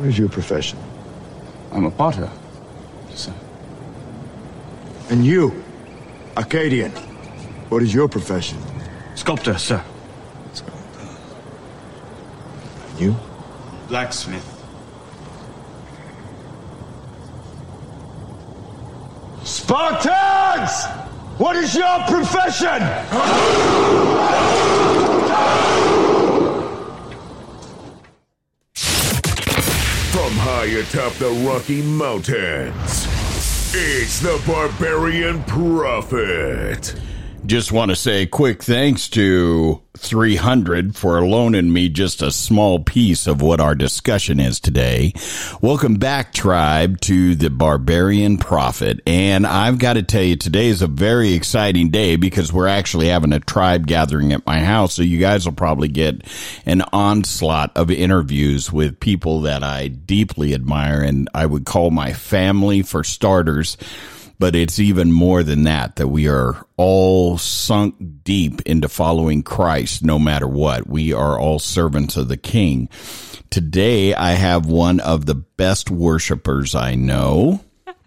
What is your profession? I'm a potter, sir. And you, Arcadian, what is your profession? Sculptor, sir. sculptor You? Blacksmith. Spartans! What is your profession? From high atop the Rocky Mountains, it's the Barbarian Prophet. Just want to say quick thanks to 300 for loaning me just a small piece of what our discussion is today. Welcome back, tribe, to the Barbarian Prophet. And I've got to tell you, today is a very exciting day because we're actually having a tribe gathering at my house. So you guys will probably get an onslaught of interviews with people that I deeply admire and I would call my family for starters but it's even more than that, that we are all sunk deep into following Christ no matter what. We are all servants of the King. Today, I have one of the best worshipers I know.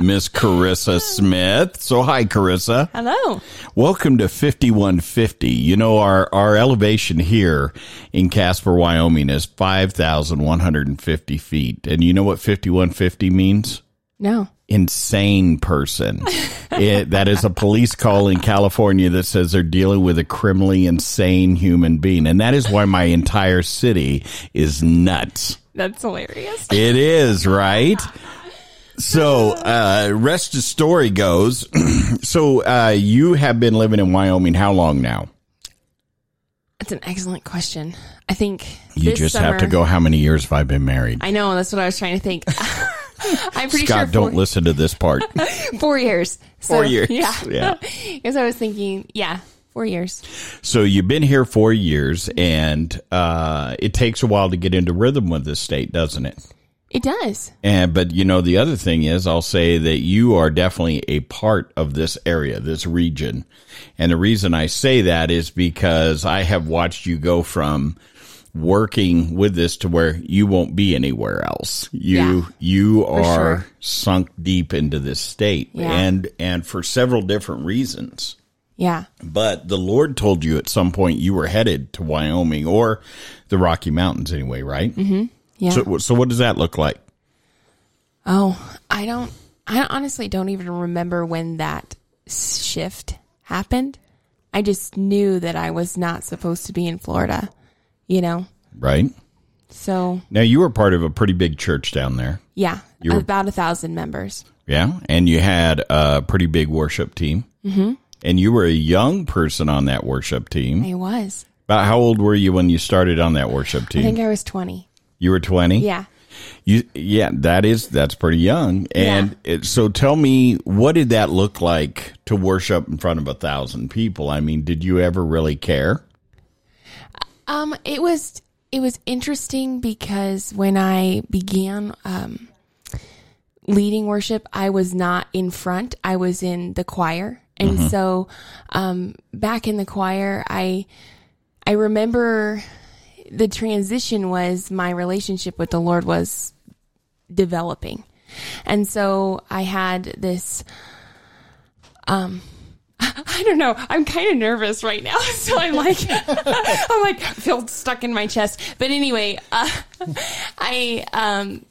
Miss Charrisa Smith. So hi, Charrisa. Hello. Welcome to 5150. You know, our, our elevation here in Casper, Wyoming is 5,150 feet. And you know what 5150 means? No. insane person. it, that is a police call in California that says they're dealing with a criminally insane human being. And that is why my entire city is nuts. That's hilarious. It is, right? So, uh, rest of the story goes. so, uh, you have been living in Wyoming how long now? That's an excellent question. I think You just summer, have to go, how many years have I been married? I know. That's what I was trying to think. I'm pretty Scott, sure don't four, listen to this part. four years. So, Four years. Yeah. Yeah. Because I was thinking, yeah, four years. So you've been here four years, and uh, it takes a while to get into rhythm with this state, doesn't it? It does. And but you know the other thing is, I'll say that you are definitely a part of this area, this region, and the reason I say that is because I have watched you go from working with this to where you won't be anywhere else. You Yeah. you are sure. sunk deep into this state, Yeah. and and for several different reasons. Yeah. But the Lord told you at some point you were headed to Wyoming or the Rocky Mountains anyway, right? Mm-hmm. Yeah. So, so what does that look like? oh, I don't, I honestly don't even remember when that shift happened. I just knew that I was not supposed to be in Florida, you know? Right So, now, you were part of a pretty big church down there, yeah, You were- about a thousand members. yeah, and you had a pretty big worship team, mm-hmm. and you were a young person on that worship team. I was. About how old were you when you started on that worship team? I think I was 20. you were twenty. Yeah. You, yeah, that is that's pretty young. And it, so, tell me, what did that look like to worship in front of a thousand people? I mean, did you ever really care? Um, it was it was interesting because when I began um, leading worship, I was not in front. I was in the choir, and so um, back in the choir, I I remember the transition was my relationship with the Lord was developing, and so I had this. Um, I don't know. I'm kind of nervous right now, so I'm like, I'm like feel stuck in my chest. But anyway, uh, I um,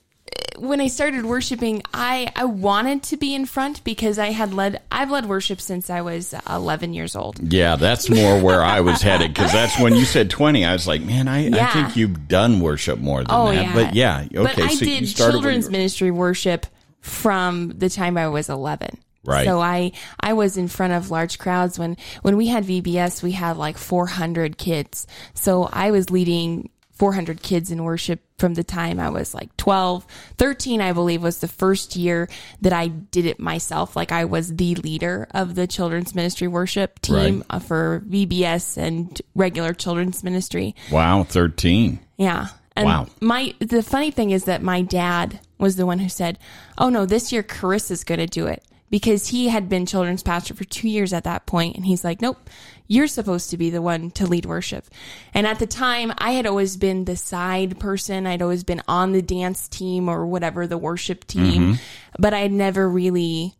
when I started worshiping, I I wanted to be in front because I had led I've led worship since I was 11 years old. Yeah, that's more where I was headed because that's when you said 20. I was like, man, I, I think you've done worship more than Oh that. yeah, But yeah, okay. But I so did you started children's ministry worship from the time I was 11. Right. So I I was in front of large crowds when when we had VBS we had like 400 kids. So I was leading 400 kids in worship from the time I was like 12, 13 I believe was the first year that I did it myself like I was the leader of the children's ministry worship team Right. uh, for VBS and regular children's ministry. Wow, 13. Yeah. And Wow. my the funny thing is that my dad was the one who said, "Oh no, this year Charrisa's going to do it because he had been children's pastor for two years at that point, and he's like, "Nope, you're supposed to be the one to lead worship." And at the time, I had always been the side person. I'd always been on the dance team or whatever the worship team, but I'd never really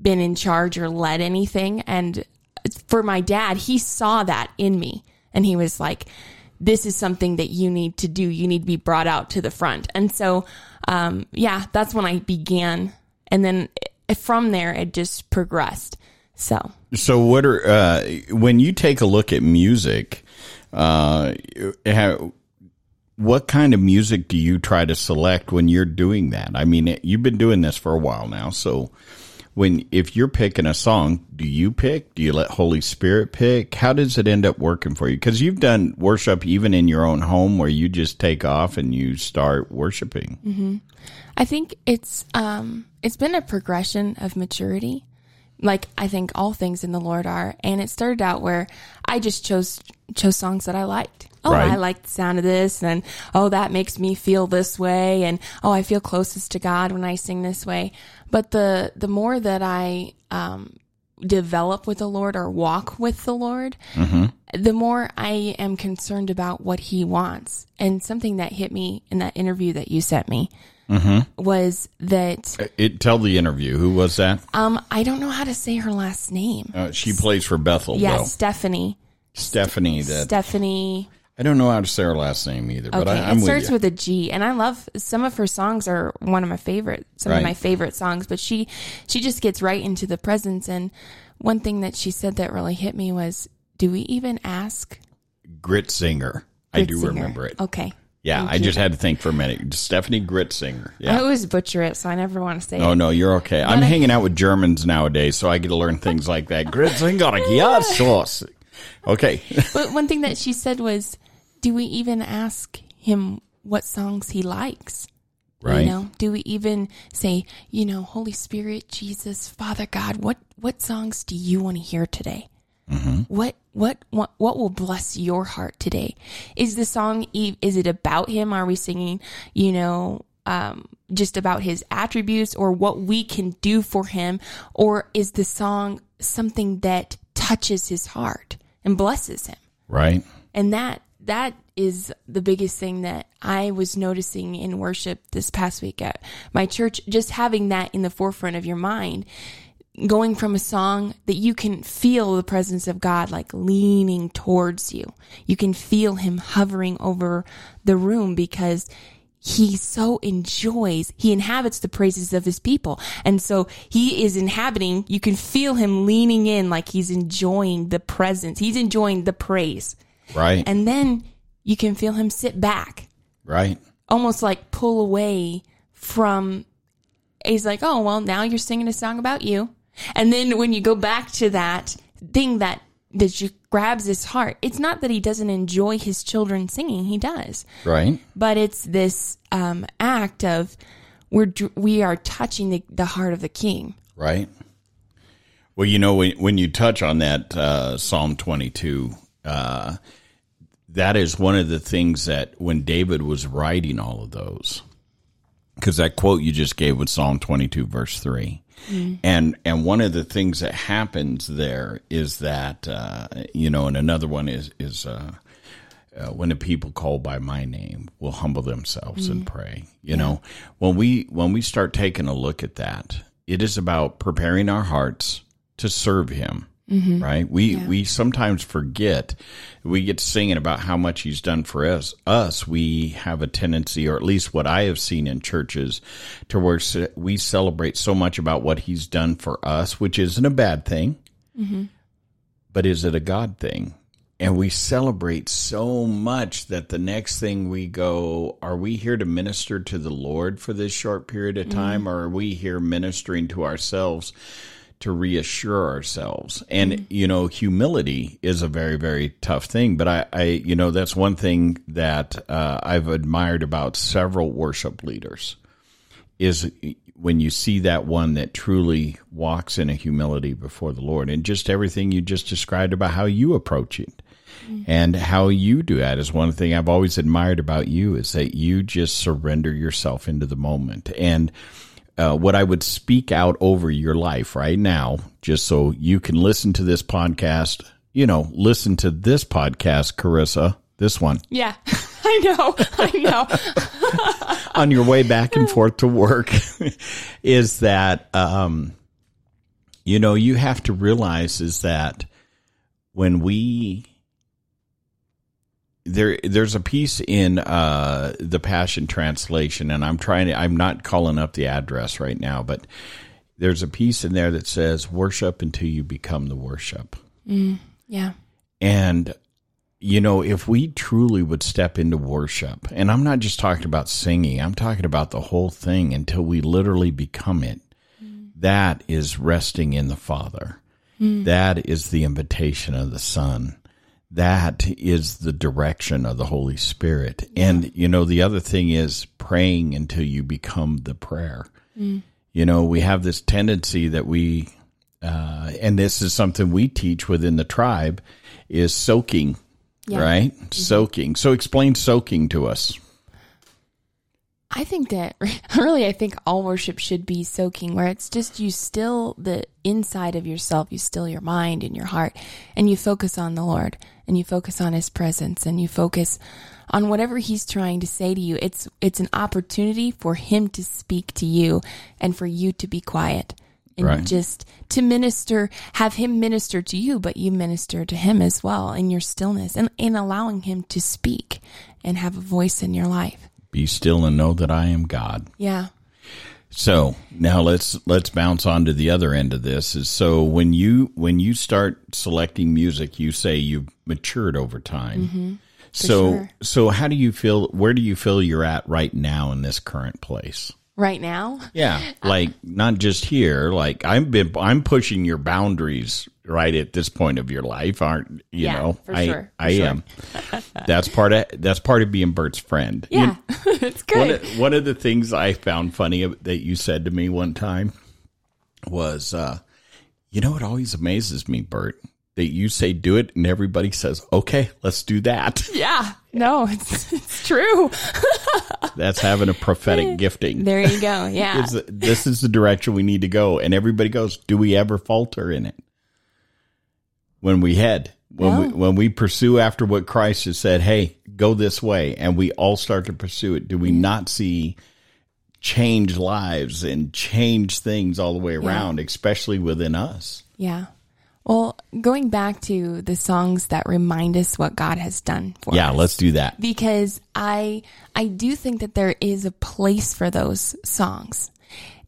been in charge or led anything. And for my dad, he saw that in me, and he was like, "This is something that you need to do. You need to be brought out to the front." And so, um, yeah, that's when I began, and then from there, it just progressed. So, So what are uh, when you take a look at music? Uh, how, what kind of music do you try to select when you're doing that? I mean, you've been doing this for a while now, so when if you're picking a song, do you pick? Do you let Holy Spirit pick? How does it end up working for you? Because you've done worship even in your own home, where you just take off and you start worshiping. I think it's um it's been a progression of maturity. Like I think all things in the Lord are. And it started out where I just chose chose songs that I liked. Oh, Right. I like the sound of this and oh that makes me feel this way and oh I feel closest to God when I sing this way. But the the more that I um develop with the Lord or walk with the Lord, the more I am concerned about what He wants. And something that hit me in that interview that you sent me was that It tell the interview who was that? um I don't know how to say her last name. Uh, she plays for Bethel. Yeah, though. Steffany. Steffany. That Steffany. I don't know how to say her last name either, but Okay, I, I'm it starts with with a G, and I love some of her songs are one of my favorite, some Right. of my favorite songs. But she she just gets right into the presence. And one thing that she said that really hit me was, "Do we even ask?" Grit Singer. I do Singer? remember it. Okay, Yeah, Thank I you. just had to think for a minute. Steffany Gretzinger. I Yeah. always butcher it, so I never want to say Oh it. no, you're okay. I'm I- hanging out with Germans nowadays, so I get to learn things like that. Gretzinger, yeah, sauce. Okay. But one thing that she said was, "Do we even ask him what songs he likes?" Right. You know, do we even say, you know, Holy Spirit, Jesus, Father God, what what songs do you want to hear today? What what what what will bless your heart today? Is the song is it about him? Are we singing, you know, um, just about his attributes or what we can do for him, or is the song something that touches his heart and blesses him? Right. And that that is the biggest thing that I was noticing in worship this past week at my church. Just having that in the forefront of your mind, going from a song that you can feel the presence of God like leaning towards you. You can feel him hovering over the room because he so enjoys, he inhabits the praises of his people. And so he is inhabiting, you can feel him leaning in like he's enjoying the presence. He's enjoying the praise. Right. And then you can feel him sit back, right. almost like pull away from. He's like, oh, well, now you're singing a song about you. And then when you go back to that thing that, that just grabs his heart, it's not that he doesn't enjoy his children singing, he does. Right. But it's this um, act of we're, we are touching the, the heart of the king. Right. Well, you know, when, when you touch on that uh, Psalm 22, uh, that is one of the things that when David was writing all of those, because that quote you just gave with Psalm 22, verse 3. And and one of the things that happens there is that uh, you know, and another one is is uh, uh, when the people called by my name will humble themselves and pray. You know, when we when we start taking a look at that, it is about preparing our hearts to serve Him. Mm-hmm. Right? We we sometimes forget. We get to singing about how much He's done for us. Us, we have a tendency, or at least what I have seen in churches, to where we celebrate so much about what He's done for us, which isn't a bad thing mm-hmm. but is it a God thing? And we celebrate so much that the next thing we go, are we here to minister to the Lord for this short period of mm-hmm. time, or are we here ministering to ourselves to reassure ourselves? And, you know, humility is a very, very tough thing. But I, I you know, that's one thing that uh, I've admired about several worship leaders is when you see that one that truly walks in a humility before the Lord and just everything you just described about how you approach it and how you do that is one thing I've always admired about you is that you just surrender yourself into the moment and uh, what I would speak out over your life right now, just so you can listen to this podcast. You know, listen to this podcast, Charrisa, this one Yeah, I know. I know. on your way back and forth to work is that um, you know you have to realize is that when we there there's a piece in uh, the Passion Translation, and I'm trying to I'm not calling up the address right now, but there's a piece in there that says worship until you become the worship. Mm, yeah. And, you know, if we truly would step into worship, and I'm not just talking about singing, I'm talking about the whole thing until we literally become it, mm. that is resting in the Father. Mm. That is the invitation of the Son. That is the direction of the Holy Spirit. And, you know, the other thing is praying until you become the prayer. You know, we have this tendency that we, uh, and this is something we teach within the tribe, is soaking, Yeah. right? Soaking. So explain soaking to us. I think that really, I think all worship should be soaking, where it's just you still the inside of yourself, you still your mind and your heart, and you focus on the Lord and you focus on His presence and you focus on whatever He's trying to say to you. It's it's an opportunity for Him to speak to you and for you to be quiet and Right. just to minister, have Him minister to you, but you minister to Him as well in your stillness and in allowing Him to speak and have a voice in your life. Be still and know that I am God. Yeah. So now let's let's bounce on to the other end of this. Is so when you when you start selecting music, you say you've matured over time. Mm-hmm. so sure. so how do you feel? Where do you feel you're at right now in this current place? Right now, Yeah, like not just here. Like I'm been I'm pushing your boundaries right at this point of your life, aren't you Yeah, know? for I sure, for I sure. am. that's part of that's part of being Bert's friend. You- Yeah, it's one good. of, one of the things I found funny that you said to me one time was, uh, you know, it always amazes me, Bert, that you say do it and everybody says, okay, let's do that. yeah, no, it's it's true. That's having a prophetic gifting. There you go. Yeah, Is this is the direction we need to go. And everybody goes, do we ever falter in it? When we head, when we, when we pursue after what Christ has said, hey, go this way, and we all start to pursue it, do we mm-hmm. not see change lives and change things all the way around, especially within us? yeah. Well, going back to the songs that remind us what God has done for Yeah, us. Yeah, let's do that. because I I do think that there is a place for those songs.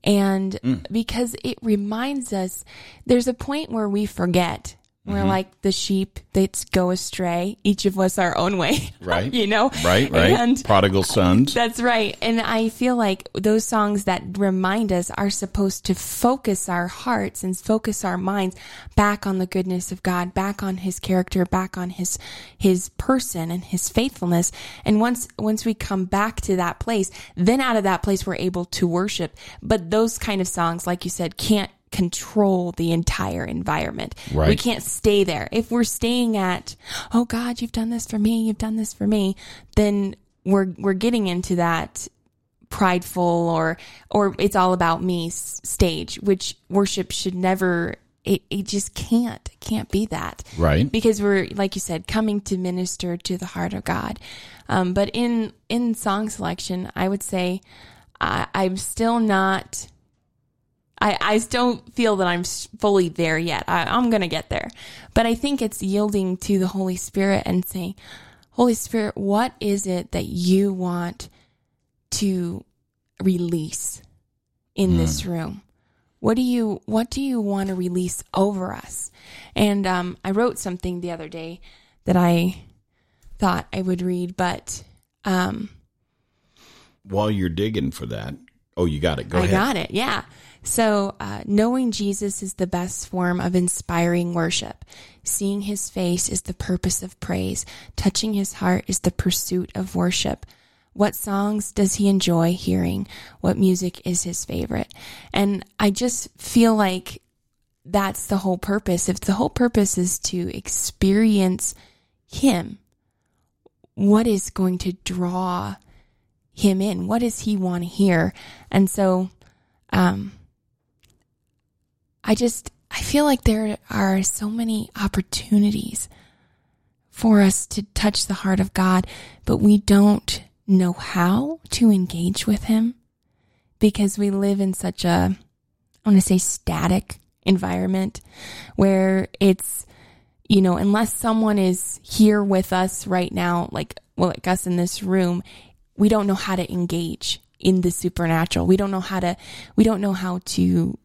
And Mm. because it reminds us there's a point where we forget. We're Mm-hmm. like the sheep that go astray, each of us our own way. Right. you know? Right, right. And Prodigal sons. that's right. And I feel like those songs that remind us are supposed to focus our hearts and focus our minds back on the goodness of God, back on his character, back on his his person and his faithfulness. And once once we come back to that place, then out of that place we're able to worship. But those kind of songs like you said can't control the entire environment. Right. We can't stay there. If we're staying at, oh God, you've done this for me, you've done this for me, then we're we're getting into that prideful or or it's all about me stage, which worship should never it, it just can't it can't be that Right. because we're like you said coming to minister to the heart of God. Um, but in in song selection, I would say I, I'm still not. I, I don't feel that I'm fully there yet. I, I'm going to get there. But I think it's yielding to the Holy Spirit and saying, Holy Spirit, what is it that you want to release in this room? What do you what do you want to release over us? And um, I wrote something the other day that I thought I would read, but um, While you're digging for that, oh, you got it. Go I ahead. got it. Yeah. So, uh, knowing Jesus is the best form of inspiring worship. Seeing his face is the purpose of praise. Touching his heart is the pursuit of worship. What songs does he enjoy hearing? What music is his favorite? And I just feel like that's the whole purpose. If the whole purpose is to experience him, what is going to draw him in? What does he want to hear? And so um, I just I feel like there are so many opportunities for us to touch the heart of God, but we don't know how to engage with Him because we live in such a I want to say static environment where it's you know unless someone is here with us right now like well like us in this room we don't know how to engage in the supernatural. We don't know how to we don't know how to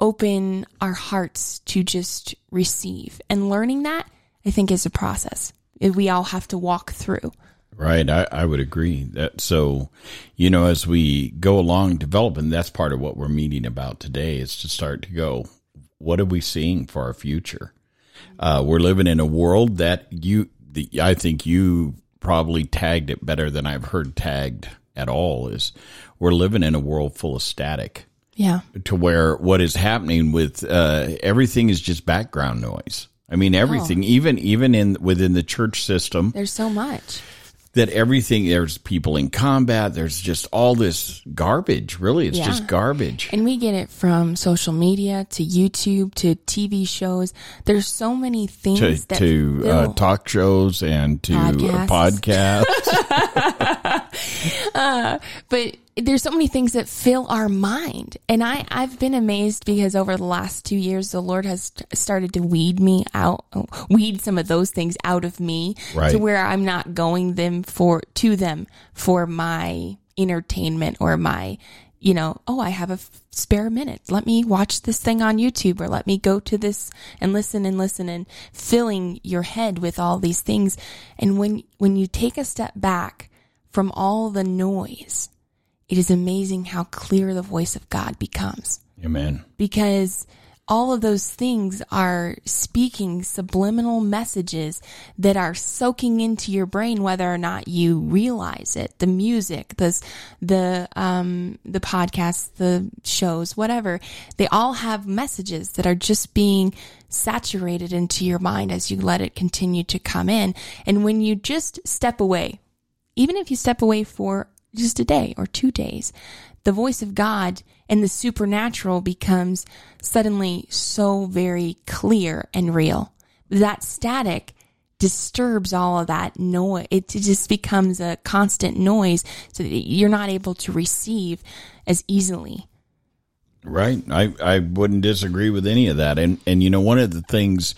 open our hearts to just receive and learning that i think is a process we all have to walk through Right, I, I would agree that. So, you know, as we go along developing, that's part of what we're meeting about today is to start to go. What are we seeing for our future? Uh, we're living in a world that you, the, I think you probably tagged it better than I've heard tagged at all. Is we're living in a world full of static yeah to where what is happening with uh, everything is just background noise. I mean, everything, even even in within the church system, there's so much that everything there's people in combat there's just all this garbage really it's Yeah. just garbage And we get it from social media to YouTube to TV shows. There's so many things to, that to uh, talk shows and to Podcasts. podcasts Uh, but there's so many things that fill our mind. And I, I've been amazed because over the last two years, the Lord has started to weed me out, weed some of those things out of me Right. to where I'm not going them for, to them for my entertainment or my, you know, oh, I have a f- spare minute. Let me watch this thing on YouTube or let me go to this and listen and listen and filling your head with all these things. And when, when you take a step back from all the noise, it is amazing how clear the voice of God becomes. Amen. Because all of those things are speaking subliminal messages that are soaking into your brain whether or not you realize it. The music the the um the podcasts the shows whatever. They all have messages that are just being saturated into your mind as you let it continue to come in. And when you just step away even if you step away for just a day or two days, the voice of God and the supernatural becomes suddenly so very clear and real. That static disturbs all of that noise. It just becomes a constant noise so that you're not able to receive as easily. right i i wouldn't disagree with any of that and and you know one of the things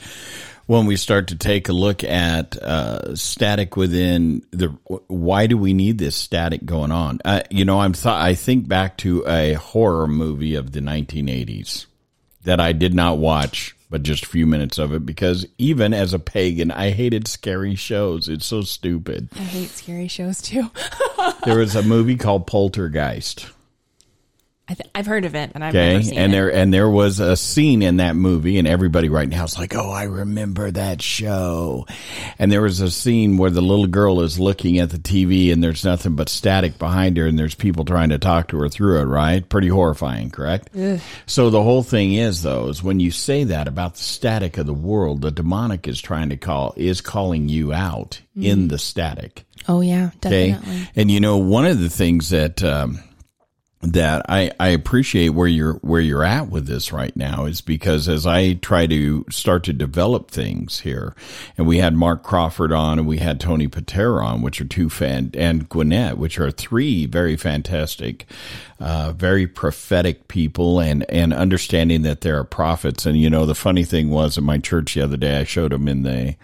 when we start to take a look at uh, static within the why do we need this static going on? Uh, you know i'm th- i think back to a horror movie of the 1980s that i did not watch but just a few minutes of it because even as a pagan i hated scary shows. It's so stupid. I hate scary shows too. there was a movie called poltergeist I th- I've heard of it, and I've never Okay, seen and it. there and there was a scene in that movie, and everybody right now is like, "Oh, I remember that show." And there was a scene where the little girl is looking at the TV, and there's nothing but static behind her, and there's people trying to talk to her through it. Right? Pretty horrifying, correct? So the whole thing is, though, is when you say that about the static of the world, the demonic is trying to call is calling you out in the static. oh yeah, Okay. definitely. And you know, one of the things that um, that I, I appreciate where you're where you're at with this right now is because as I try to start to develop things here, and we had Mark Crawford on and we had Tony Patera on, which are two fan and Gwinnett, which are three very fantastic, uh, very prophetic people and and understanding that there are prophets. And you know, the funny thing was in my church the other day, I showed them in the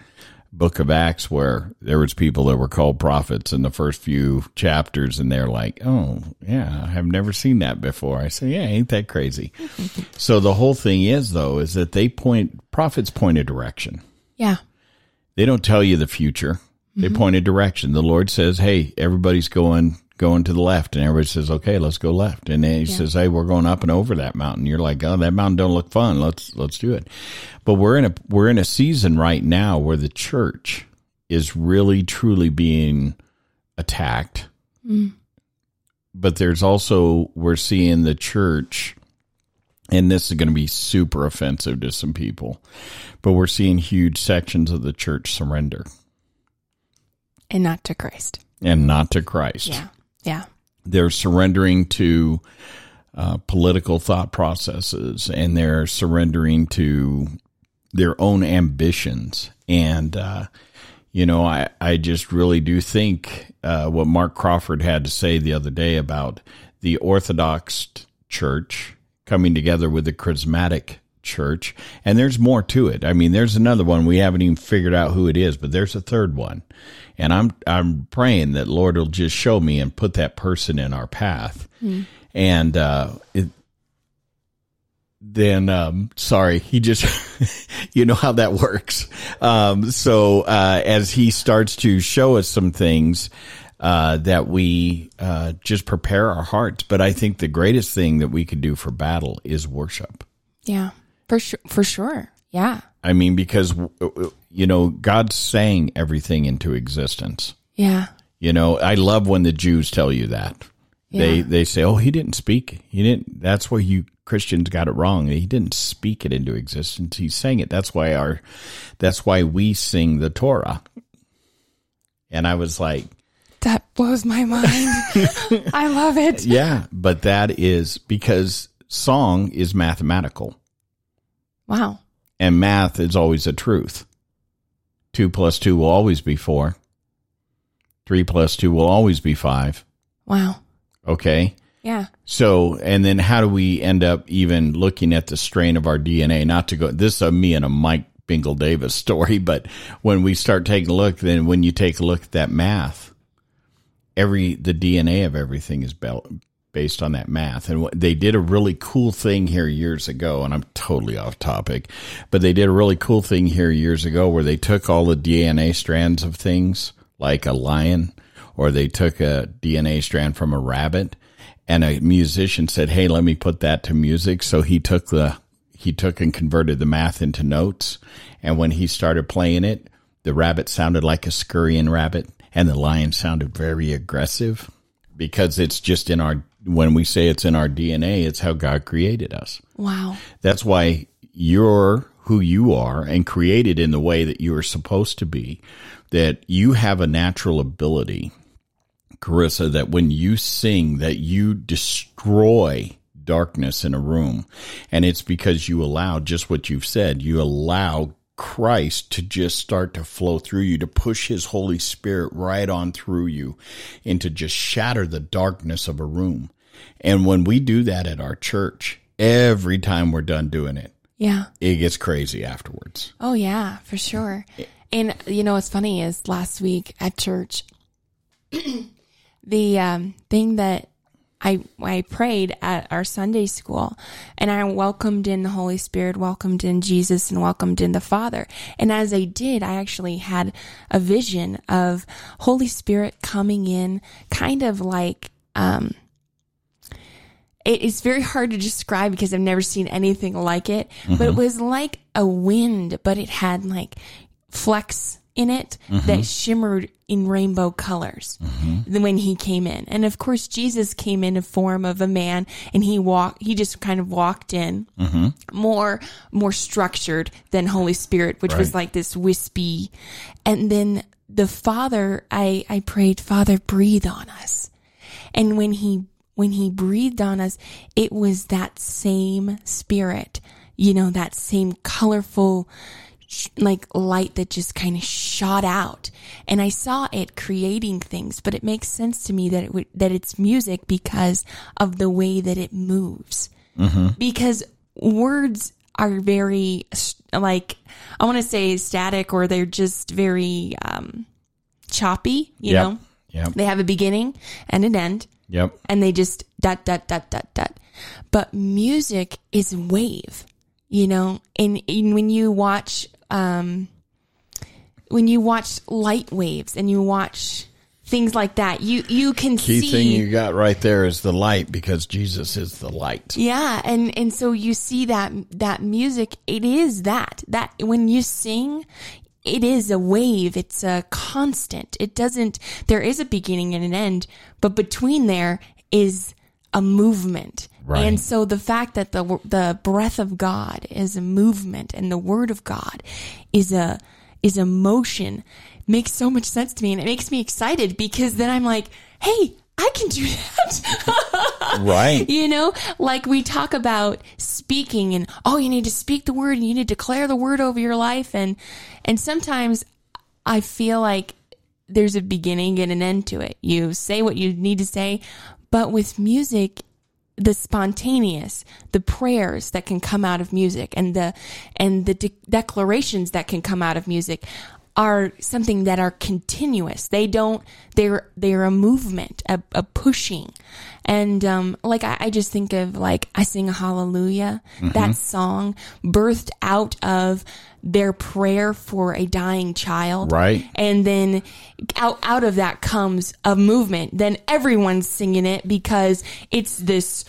book of acts where there was people that were called prophets in the first few chapters and they're like oh yeah i've never seen that before. I say yeah ain't that crazy? So the whole thing is though is that they point prophets point a direction. Yeah, they don't tell you the future. They mm-hmm. point a direction. The lord says hey everybody's going going to the left and everybody says okay let's go left. And then he says hey we're going up and over that mountain. You're like oh that mountain don't look fun. Let's let's do it. But we're in a we're in a season right now where the church is really truly being attacked. Mm. But there's also we're seeing the church and this is going to be super offensive to some people but we're seeing huge sections of the church surrender. And not to Christ. and not to Christ. Yeah, yeah, They're surrendering to uh, political thought processes and they're surrendering to their own ambitions. And, uh, you know, I, I just really do think uh, what Mark Crawford had to say the other day about the Orthodox Church coming together with the Charismatic Church. And there's more to it. I mean, there's another one. We haven't even figured out who it is, but there's a third one. And I'm, I'm praying that Lord will just show me and put that person in our path. And, uh, it, then um sorry he just you know how that works um so uh as he starts to show us some things uh that we uh just prepare our hearts but i think the greatest thing that we could do for battle is worship Yeah. For sure. For sure. Yeah. I mean because you know god's saying everything into existence Yeah. you know i love when the jews tell you that they Yeah. they say oh he didn't speak he didn't that's where you christians got it wrong he didn't speak it into existence he sang it that's why our that's why we sing the torah and i was like That blows my mind. I love it. yeah but that is because song is mathematical Wow. And math is always a truth two plus two will always be four three plus two will always be five Wow. okay Yeah. So, and then how do we end up even looking at the strain of our DNA? Not to go, this is a me and a Mike Bingle Davis story, but when we start taking a look, then when you take a look at that math, every, the DNA of everything is based on that math. And they did a really cool thing here years ago, and I'm totally off topic, but they did a really cool thing here years ago where they took all the DNA strands of things, like a lion, or they took a DNA strand from a rabbit, and a musician said, "Hey, let me put that to music." So he took the he took and converted the math into notes, and when he started playing it, the rabbit sounded like a scurrying rabbit, and the lion sounded very aggressive because it's just in our when we say it's in our DNA, it's how God created us. Wow. That's why you're who you are and created in the way that you are supposed to be. That you have a natural ability, Charrisa, that when you sing, that you destroy darkness in a room. And it's because you allow just what you've said. You allow Christ to just start to flow through you, to push his Holy Spirit right on through you and to just shatter the darkness of a room. And when we do that at our church, every time we're done doing it, Yeah. it gets crazy afterwards. Oh yeah, for sure. And you know what's funny is last week at church, the um, thing that I I prayed at our Sunday school, and I welcomed in the Holy Spirit, welcomed in Jesus, and welcomed in the Father. And as I did, I actually had a vision of Holy Spirit coming in, kind of like. Um, it is very hard to describe because I've never seen anything like it. But it mm-hmm. was like a wind, but it had like flecks in it that mm-hmm. shimmered in rainbow colors mm-hmm. Then when he came in. And of course, Jesus came in a form of a man and he walked, he just kind of walked in more, more structured than Holy Spirit, which was like this wispy. And then the Father, I, I prayed, Father, breathe on us. And when he when he breathed on us, it was that same spirit, you know, that same colorful like light that just kind of shot out. And I saw it creating things, but it makes sense to me that it would that it's music because of the way that it moves. Because words are very like I want to say static or they're just very um choppy, you Yep. know. Yep. They have a beginning and an end, Yep. and they just dot dot dot dot dot. But music is wave, you know. And, and when you watch, um, when you watch light waves and you watch things like that, you you can Key see. thing you got right there is the light because Jesus is the light. Yeah, and and so you see that that music it is that that when you sing it is a wave, it's a constant. It doesn't there is a beginning and an end, but between there is a movement. Right. And so the fact that the the breath of God is a movement and the word of God is a is a motion makes so much sense to me and it makes me excited because then I'm like, "Hey, I can do that. Right. you know, like we talk about speaking and oh, you need to speak the word and you need to declare the word over your life and and sometimes I feel like there's a beginning and an end to it. You say what you need to say, but with music the spontaneous, the prayers that can come out of music and the and the de- declarations that can come out of music are something that are continuous. They don't. They're they're a movement, a, a pushing, and um, like I, I just think of like I sing a hallelujah. That song birthed out of their prayer for a dying child, Right. And then out out of that comes a movement. Then everyone's singing it because it's this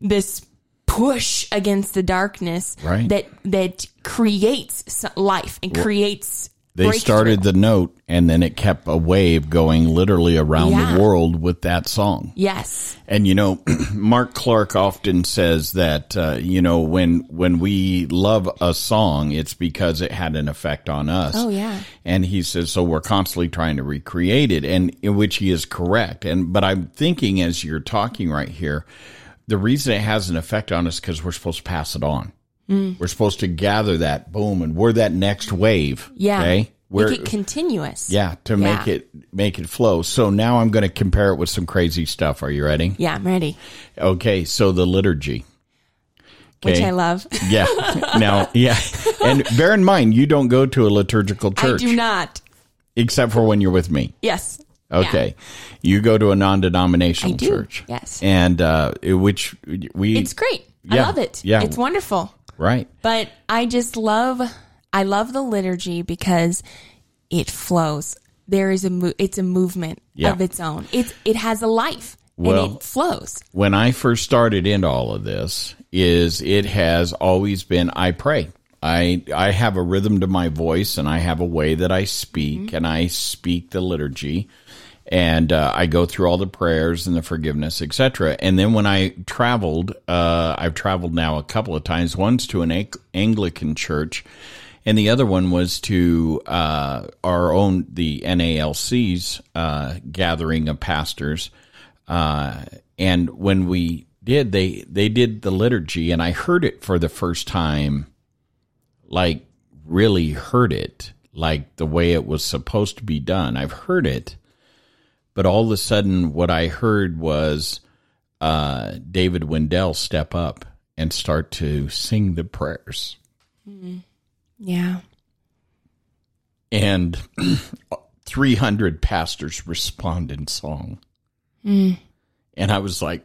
this push against the darkness Right. that that creates life and creates They breakthrough. started the note and then it kept a wave going literally around Yeah. the world with that song. yes And you know, Mark Clark often says that uh, you know when when we love a song, it's because it had an effect on us. Oh, yeah. And he says so. We're constantly trying to recreate it, and in which he is correct. And but I'm thinking as you're talking right here, the reason it has an effect on us because we're supposed to pass it on. Mm. We're supposed to gather that boom, and we're that next wave. yeah Okay. We're, make it continuous yeah, to make it make it flow. So now I'm going to compare it with some crazy stuff. Are you ready? yeah i'm ready Okay, so the liturgy. which i love Yeah. now, yeah. And bear in mind, you don't go to a liturgical i church do not except for when you're with me. yes Okay. You go to a non-denominational I do, church. yes. And uh which we it's great i love it yeah. it's wonderful right. but i just love i love the liturgy because it flows there is a mo- it's a movement Yeah. of its own it it has a life Well- and it flows when I first started into all of this is it has always been I pray. I I have a rhythm to my voice and I have a way that I speak mm-hmm. and I speak the liturgy and uh, I go through all the prayers and the forgiveness etc. And then when I traveled, uh, I've traveled now a couple of times. Once to an Ang- Anglican church, and the other one was to uh, our own the NALC's uh, gathering of pastors. Uh, and when we did, they they did the liturgy, and I heard it for the first time, like really heard it, like the way it was supposed to be done. I've heard it, but all of a sudden, what I heard was uh, David Wendel step up and start to sing the prayers. yeah and 300 pastors respond in song. And I was like,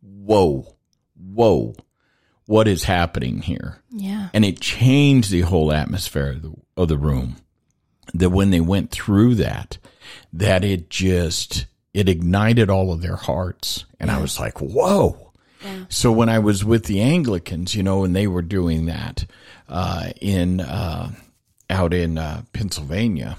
whoa, whoa, what is happening here? yeah And it changed the whole atmosphere of the, of the room. That when they went through that, that it just, it ignited all of their hearts. And I was like, whoa. So when I was with the Anglicans, you know, and they were doing that uh, in uh, out in uh, Pennsylvania,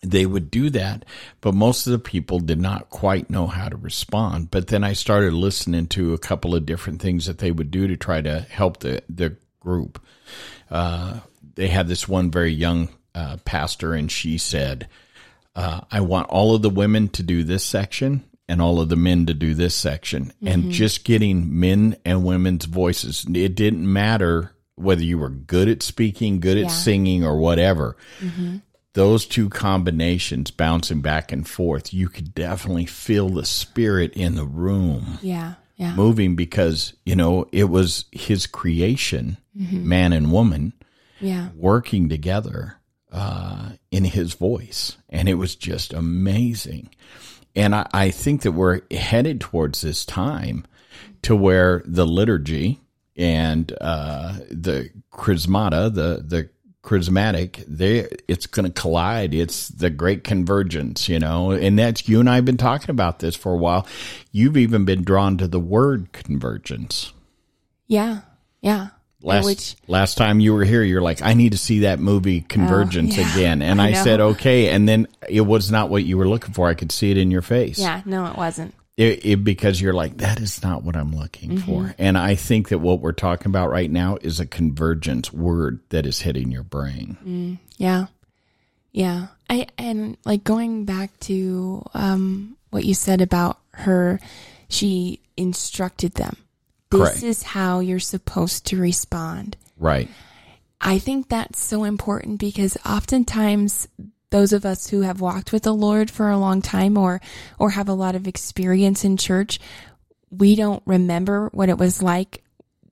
they would do that, but most of the people did not quite know how to respond. But then I started listening to a couple of different things that they would do to try to help the the group. Uh, they had this one very young uh, pastor, and she said, uh, "I want all of the women to do this section." And all of the men to do this section, and mm-hmm. just getting men and women's voices. It didn't matter whether you were good at speaking, good at singing, or whatever. Mm-hmm. Those two combinations bouncing back and forth, you could definitely feel the spirit in the room. Yeah yeah. Moving because, you know, it was his creation, mm-hmm. man and woman, yeah. working together uh, in his voice. And it was just amazing. And I, I think that we're headed towards this time to where the liturgy and uh, the charismata, the the charismatic, they it's going to collide. It's the great convergence, you know, and that's you and I have been talking about this for a while. You've even been drawn to the word convergence. yeah yeah Last which last time you were here, you're like, I need to see that movie Convergence Oh, yeah. again, and I I, said okay, and then it was not what you were looking for. I could see it in your face. yeah no it wasn't It, it, because you're like, that is not what I'm looking Mm-hmm. for. And I think that what we're talking about right now is a convergence word that is hitting your brain. Yeah. Yeah. I and like going back to um what you said about her. She instructed them. This is how you're supposed to respond. Right. I think that's so important because oftentimes those of us who have walked with the Lord for a long time or or have a lot of experience in church, we don't remember what it was like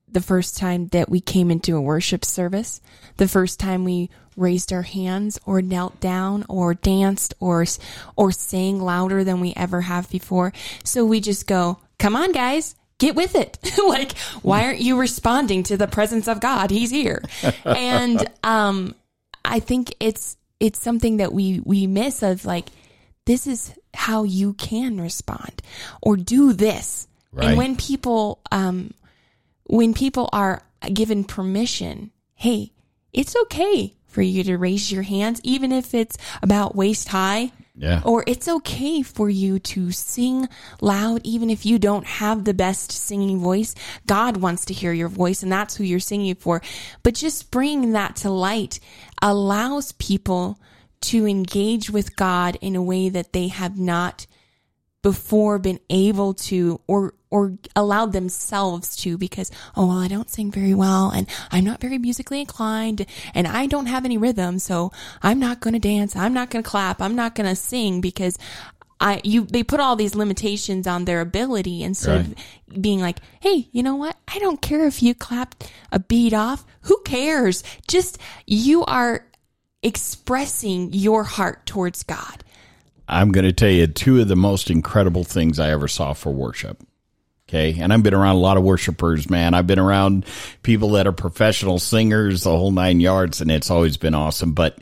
the first time that we came into a worship service, the first time we raised our hands or knelt down or danced or or sang louder than we ever have before. So we just go, "Come on guys, get with it." like, why aren't you responding to the presence of God? He's here. and um I think it's it's something that we we miss of like this is how you can respond or do this. Right. And when people um when people are given permission, hey, it's okay for you to raise your hands, even if it's about waist high. Yeah. Or it's okay for you to sing loud, even if you don't have the best singing voice. God wants to hear your voice, and that's who you're singing for. But just bringing that to light allows people to engage with God in a way that they have not before been able to or or allowed themselves to because oh well I don't sing very well and I'm not very musically inclined and I don't have any rhythm so I'm not going to dance I'm not going to clap I'm not going to sing because I you they put all these limitations on their ability instead of being like hey you know what? I don't care if you clapped a beat off. Who cares? Just you are expressing your heart towards God I'm going to tell you two of the most incredible things I ever saw for worship. Okay. And I've been around a lot of worshipers, man. I've been around people that are professional singers, the whole nine yards, and it's always been awesome. But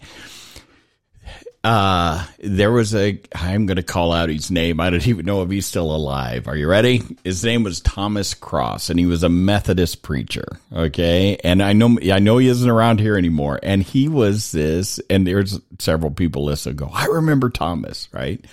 uh there was a I'm going to call out his name. I don't even know if he's still alive. Are you ready? His name was Thomas Cross and he was a Methodist preacher, okay? And I know I know he isn't around here anymore. And he was this and there's several people listen go, "I remember Thomas," right?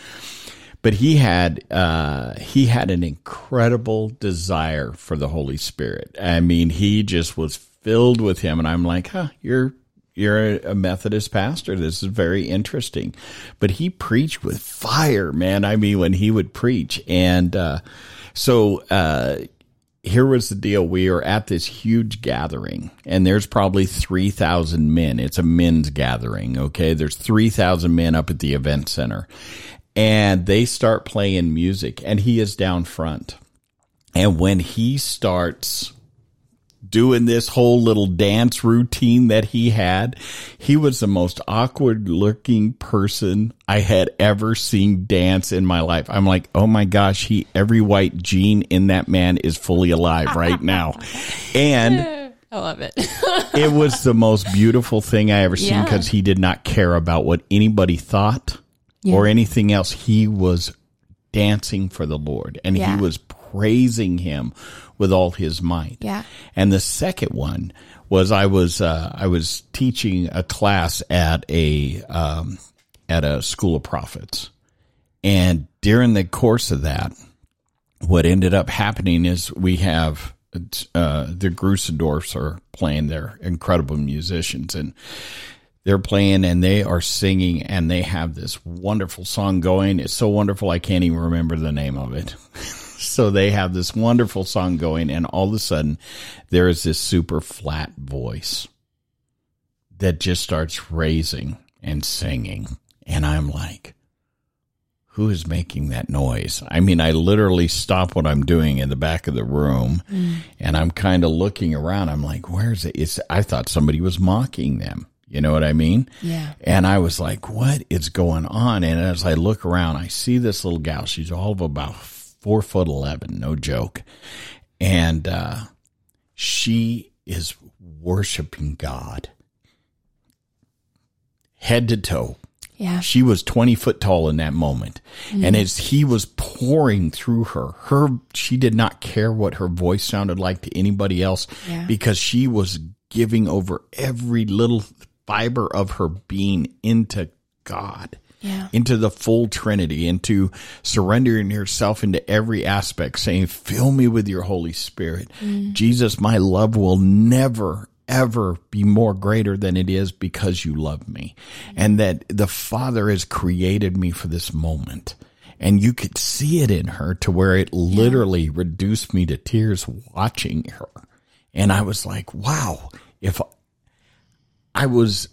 But he had uh he had an incredible desire for the Holy Spirit. I mean, he just was filled with him and I'm like, "Huh, you're you're a Methodist pastor. This is very interesting. But he preached with fire, man. I mean, when he would preach. And uh, so uh, here was the deal. We are at this huge gathering, and there's probably 3,000 men. It's a men's gathering, okay? There's 3,000 men up at the event center. And they start playing music, and he is down front. And when he starts doing this whole little dance routine that he had. He was the most awkward looking person I had ever seen dance in my life. I'm like, oh my gosh, he every white gene in that man is fully alive right now. And I love it it was the most beautiful thing I ever seen Yeah. because he did not care about what anybody thought or anything else. He was dancing for the Lord and Yeah. he was praising him with all his might. Yeah. And the second one was I was uh, I was teaching a class at a um, at a school of prophets, and during the course of that, what ended up happening is we have uh, the Grusendorfs are playing. They're incredible musicians, and they're playing and they are singing and they have this wonderful song going. It's so wonderful I can't even remember the name of it. so they have this wonderful song going and all of a sudden there is this super flat voice that just starts raising and singing and I'm like who is making that noise? I mean, I literally stop what I'm doing in the back of the room mm. and I'm kind of looking around. I'm like, where's it? It's, I thought somebody was mocking them. You know what I mean? Yeah. And I was like, what is going on? And as I look around, I see this little gal. She's all of about four foot 11, no joke. And, uh, she is worshiping God head to toe. Yeah. She was 20 foot tall in that moment. And as he was pouring through her, her, she did not care what her voice sounded like to anybody else Yeah. because she was giving over every little fiber of her being into God. Yeah. Into the full Trinity, into surrendering yourself into every aspect, saying, Fill me with your Holy Spirit. Mm. Jesus, my love will never, ever be more greater than it is because you love me. And that the Father has created me for this moment. And you could see it in her to where it literally reduced me to tears watching her. And I was like, wow, if I was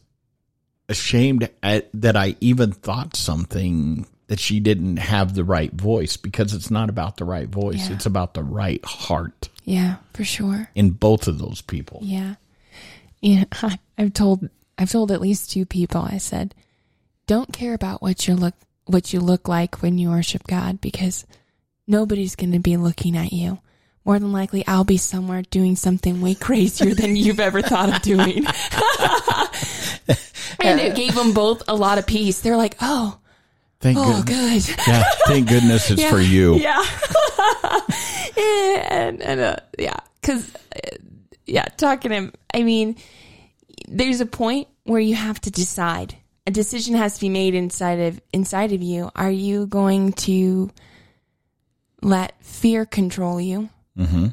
ashamed at, that I even thought something that she didn't have the right voice because it's not about the right voice. Yeah. It's about the right heart Yeah, for sure. in both of those people. Yeah. Yeah. I- I've told I've told at least two people. I said, don't care about what you look what you look like when you worship God because nobody's going to be looking at you. More than likely, I'll be somewhere doing something way crazier than you've ever thought of doing. and it gave them both a lot of peace. They're like, oh, Thank oh, goodness. good. Yeah, thank goodness it's for you. Yeah. and and uh, yeah, because yeah, talking to him. I mean, there's a point where you have to decide. A decision has to be made inside of inside of you. Are you going to let fear control you,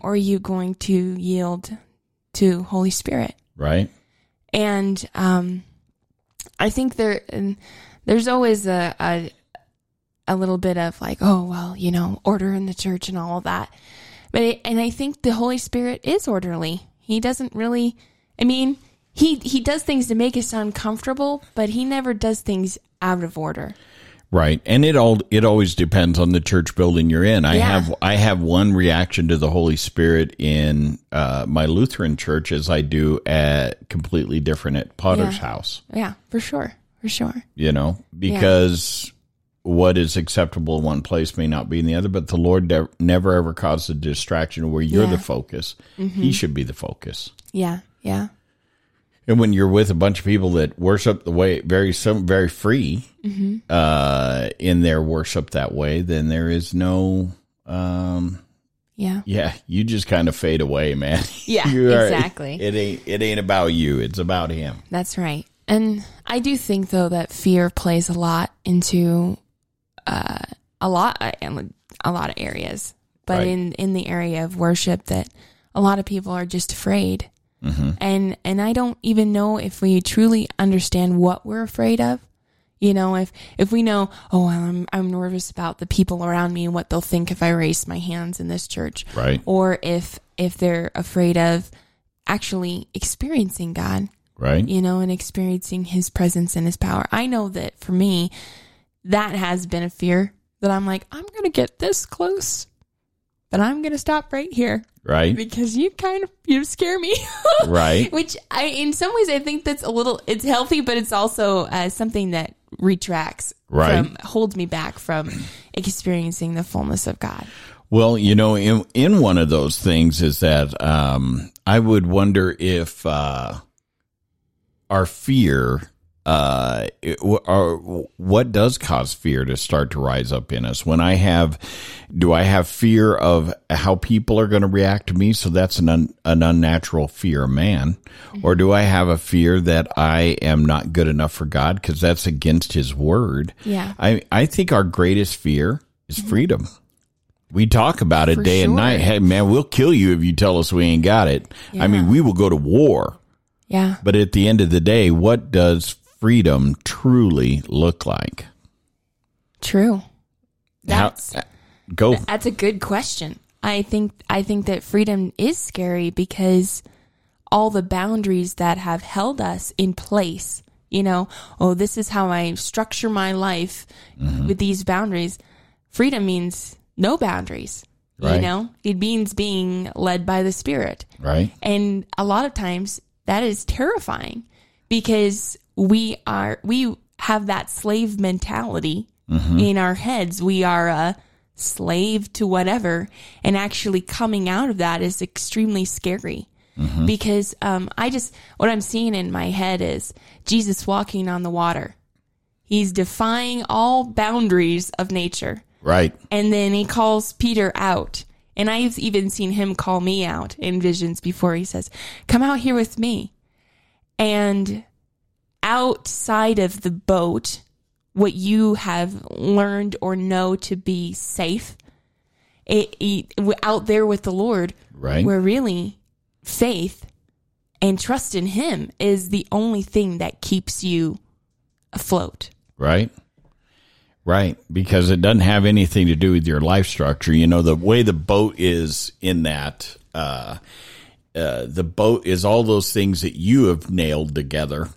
or are you going to yield to Holy Spirit? Right? and um, I think there and there's always a, a a little bit of like, oh well, you know, order in the church and all of that. But it, and I think the Holy Spirit is orderly. He doesn't really. I mean, he he does things to make us uncomfortable, but he never does things out of order. Right. And it all it always depends on the church building you're in. I Yeah. have I have one reaction to the Holy Spirit in uh, my Lutheran church as I do at completely different at Potter's Yeah. house. Yeah, for sure, for sure. You know, because what is acceptable in one place may not be in the other, but the Lord de- never ever causes a distraction where you're Yeah. the focus. He should be the focus. Yeah, yeah, And when you're with a bunch of people that worship the way very some very free Mm-hmm. uh, in their worship that way, then there is no um, yeah. yeah, you just kind of fade away, man. Yeah, You are- exactly. It ain't it ain't about you. It's about him. That's right. And I do think though that fear plays a lot into uh, a lot a lot of areas, but Right. in in the area of worship, that a lot of people are just afraid, Mm-hmm. and and I don't even know if we truly understand what we're afraid of. You know, if if we know, oh, I'm I'm nervous about the people around me and what they'll think if I raise my hands in this church, Right. Or if if they're afraid of actually experiencing God, Right? you know, and experiencing his presence and his power. I know that for me, that has been a fear that I'm like, I'm going to get this close, but I'm going to stop right here Right? because you kind of, you scare me. Right? Which I, in some ways, I think that's a little, it's healthy, but it's also uh, something that retracts Right. from, holds me back from experiencing the fullness of God. Well, you know, in in one of those things is that um, I would wonder if uh, our fear, uh, it- what does cause fear to start to rise up in us? When I have, do I have fear of how people are going to react to me? So that's an un, an unnatural fear of man, or do I have a fear that I am not good enough for God because that's against His word? Yeah. I I think our greatest fear is freedom. We talk about it For day and night. Hey, man, we'll kill you if you tell us we ain't got it. I mean, we will go to war. Yeah. But at the end of the day, what does freedom truly look like? True. How- That's, uh, go. That's a good question. I think I think that freedom is scary because all the boundaries that have held us in place, you know, oh, this is how I structure my life mm-hmm. with these boundaries. Freedom means no boundaries. You know, it means being led by the spirit. Right? And a lot of times that is terrifying because we are, we have that slave mentality in our heads. We are a slave to whatever. And actually coming out of that is extremely scary because, um, I just, what I'm seeing in my head is Jesus walking on the water. He's defying all boundaries of nature Right. and then he calls Peter out. And I've even seen him call me out in visions before. He says, Come out here with me. And outside of the boat, what you have learned or know to be safe, it, it, out there with the Lord, Right. where really faith and trust in Him is the only thing that keeps you afloat. Right. Right, because it doesn't have anything to do with your life structure. You know, the way the boat is in that, uh, uh, the boat is all those things that you have nailed together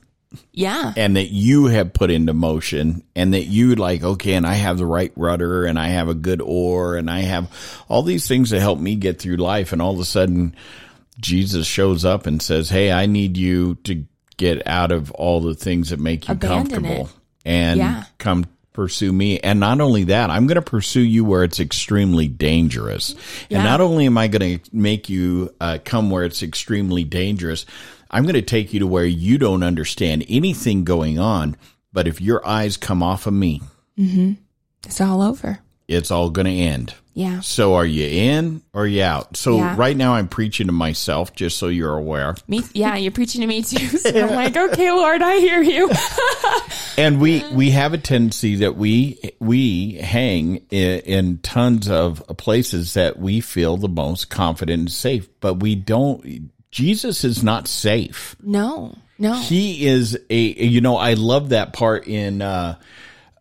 Yeah. and that you have put into motion and that you like, okay, and I have the right rudder and I have a good oar and I have all these things that help me get through life. And all of a sudden Jesus shows up and says, Hey, I need you to get out of all the things that make you Abandon comfortable it. and Yeah. come pursue me. And not only that, I'm going to pursue you where it's extremely dangerous. Yeah. And not only am I going to make you uh, come where it's extremely dangerous, I'm going to take you to where you don't understand anything going on. But if your eyes come off of me, mm-hmm. It's all over. it's all going to end. Yeah. So are you in or are you out? So Yeah. right now I'm preaching to myself, just so you're aware. Me, yeah, you're preaching to me too. So I'm like, okay, Lord, I hear you. And we we have a tendency that we we hang in, in tons of places that we feel the most confident and safe, but we don't. Jesus is not safe. No, no. He is a. You know, I love that part in uh,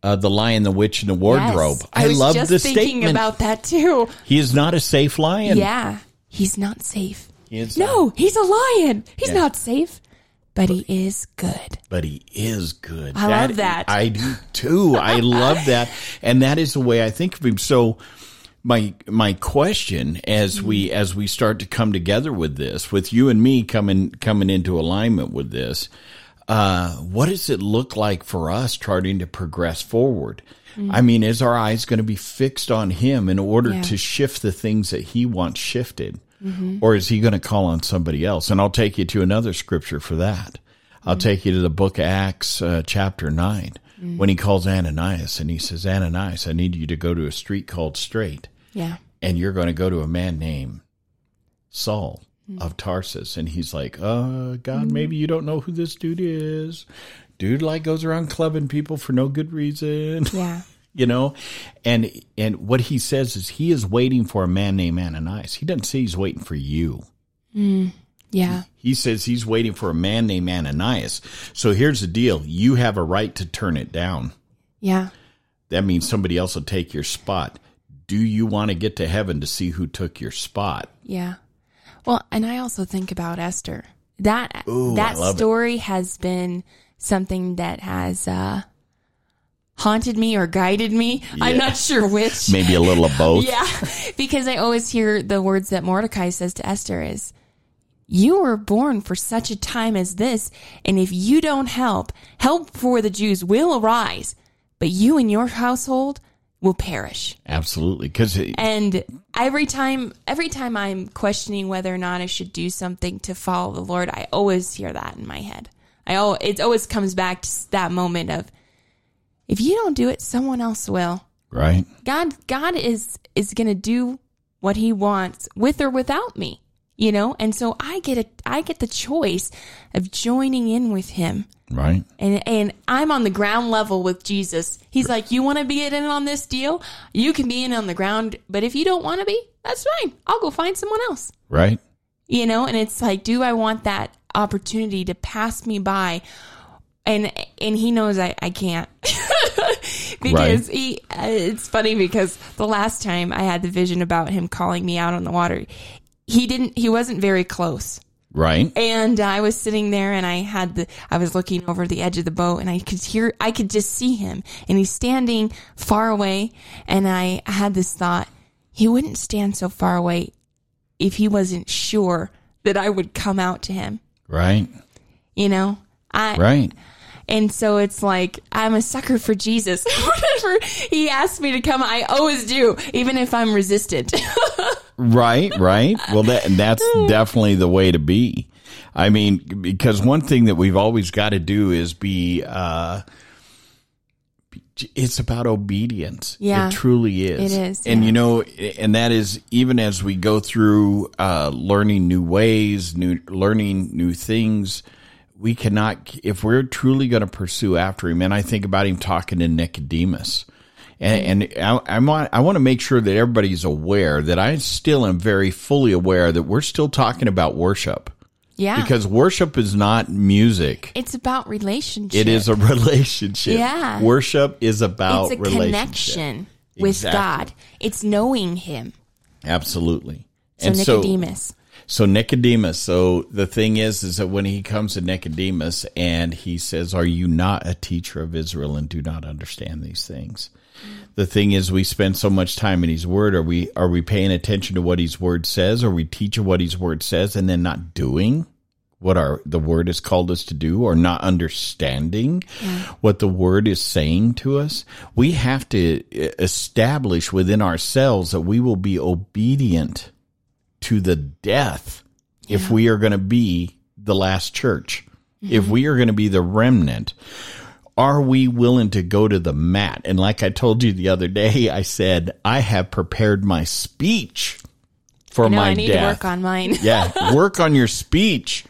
uh, the Lion, the Witch, and the Wardrobe. Yes. I, was love just the thinking statement. about that too. he is not a safe lion. Yeah, he's not safe. He is No, he's a lion. He's Yeah. not safe, but he is good. but he is good. I love that. I do too. I love that, and that is the way I think of him. So, my my question as we Mm-hmm. as we start to come together with this, with you and me coming coming into alignment with this, uh, what does it look like for us trying to progress forward? I mean, is our eyes going to be fixed on him in order Mm-hmm. Yeah. to shift the things that he wants shifted? Or is he going to call on somebody else? And I'll take you to another scripture for that. I'll take you to the book of Acts, uh, chapter 9, when he calls Ananias and he says, Ananias, I need you to go to a street called Straight, Yeah. and you're going to go to a man named Saul hmm. of Tarsus. And he's like, uh, God, hmm. maybe you don't know who this dude is. Dude, like, goes around clubbing people for no good reason. Yeah. you know and and what he says is he is waiting for a man named ananias he doesn't say he's waiting for you hmm. Yeah. he says he's waiting for a man named ananias so here's the deal you have a right to turn it down Yeah. that means somebody else will take your spot do you want to get to heaven to see who took your spot Yeah. Well, and I also think about Esther. That Ooh, that love it. story has been something that has uh haunted me or guided me. I'm not sure which. maybe a little of both Yeah. Because I always hear the words that Mordecai says to Esther is you were born for such a time as this, and if you don't help, help for the Jews will arise, but you and your household will perish. absolutely because And every time, every time I'm questioning whether or not I should do something to follow the Lord, I always hear that in my head. I al it always comes back to that moment of, if you don't do it, someone else will. right God, God is is going to do what He wants with or without me, you know. And so I get a, I get the choice of joining in with Him. right And and I'm on the ground level with Jesus. He's like, "You want to be in on this deal? You can be in on the ground, but if you don't want to be, that's fine. I'll go find someone else." right You know, and it's like, do I want that opportunity to pass me by? And and he knows I I can't. because he uh, it's funny because the last time I had the vision about him calling me out on the water, he didn't he wasn't very close. right And I was sitting there and I had the, I was looking over the edge of the boat and I could hear, I could just see him and he's standing far away. And I had this thought, he wouldn't stand so far away if he wasn't sure that I would come out to him, right you know? I, right and so it's like, I'm a sucker for Jesus. Whatever he asks me to come, I always do, even if I'm resistant. Right, right. Well, that that's definitely the way to be. I mean, because one thing that we've always got to do is be. uh it's about obedience. Yeah. it truly is. It is, and yeah. you know, and that is even as we go through uh, learning new ways, new learning new things. We cannot, if we're truly going to pursue after him. And I think about him talking to Nicodemus. And, and I, I want I want to make sure that everybody's aware that I still am very fully aware that we're still talking about worship. Yeah. Because worship is not music. It's about relationship. It is a relationship. Yeah. Worship is about it's a connection with Exactly. God. It's knowing him. Absolutely. So And Nicodemus. So Nicodemus. So the thing is, is that when he comes to Nicodemus and he says, "Are you not a teacher of Israel and do not understand these things?" The thing is, we spend so much time in His Word. Are we are we paying attention to what His Word says? Are we teaching what His Word says and then not doing what our the Word has called us to do, or not understanding what the Word is saying to us? We have to establish within ourselves that we will be obedient to the death if we are going to be the last church, if mm-hmm. we are going to be the remnant. Are we willing to go to the mat? And like I told you the other day, I said, I have prepared my speech for No, my I need death. to work on mine. yeah, work on your speech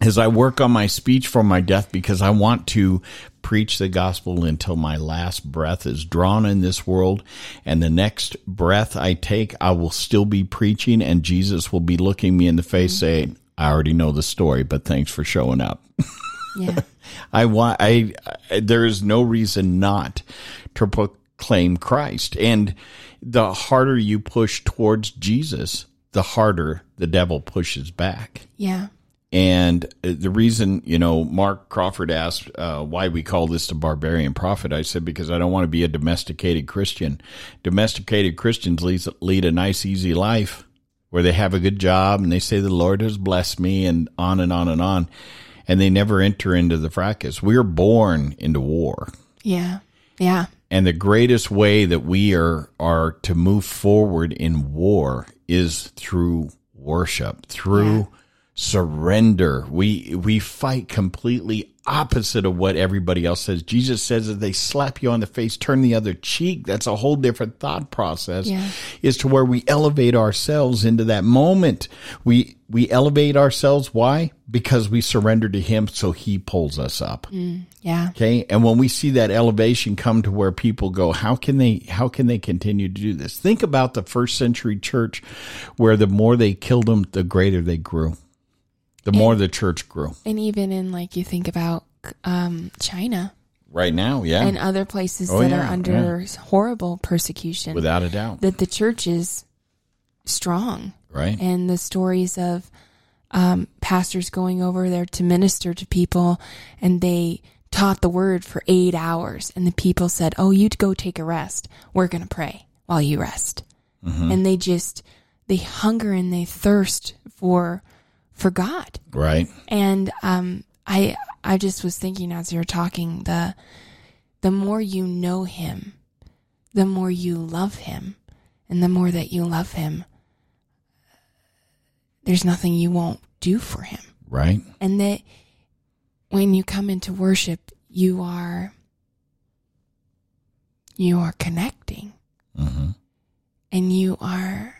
as I work on my speech for my death because I want to preach the gospel until my last breath is drawn in this world. And the next breath I take, I will still be preaching and Jesus will be looking me in the face saying, I already know the story, but thanks for showing up. Yeah. I want I, I there is no reason not to proclaim Christ. And the harder you push towards Jesus, the harder the devil pushes back. Yeah. And the reason, you know, Mark Crawford asked uh, why we call this the barbarian prophet. I said because I don't want to be a domesticated Christian. Domesticated Christians lead, lead a nice, easy life where they have a good job and they say the Lord has blessed me and on and on and on, and they never enter into the fracas. We are born into war. Yeah. Yeah. And the greatest way that we are are to move forward in war is through worship, through Yeah. Surrender. We we fight completely opposite of what everybody else says. Jesus says that they slap you on the face, turn the other cheek. That's a whole different thought process. Yeah. Is to where we elevate ourselves into that moment. We we elevate ourselves. Why? Because we surrender to Him, so He pulls us up. Mm, yeah. Okay. And when we see that elevation come to where people go, how can they, how can they continue to do this? Think about the first century church where the more they killed them, the greater they grew. The more the church grew. And even in like you think about um, China Right now, yeah. and other places Oh, that yeah, are under horrible persecution, without a doubt. that the church is strong. Right. And the stories of um, pastors going over there to minister to people, and they taught the word for eight hours, and the people said, "Oh, you'd go take a rest. We're going to pray while you rest." And they just they hunger and they thirst for for God. Right. And um, I I just was thinking as you were talking the the more you know Him, the more you love Him, and the more that you love Him, there's nothing you won't do for Him. Right. And that when you come into worship, you are you are connecting, hmm and you are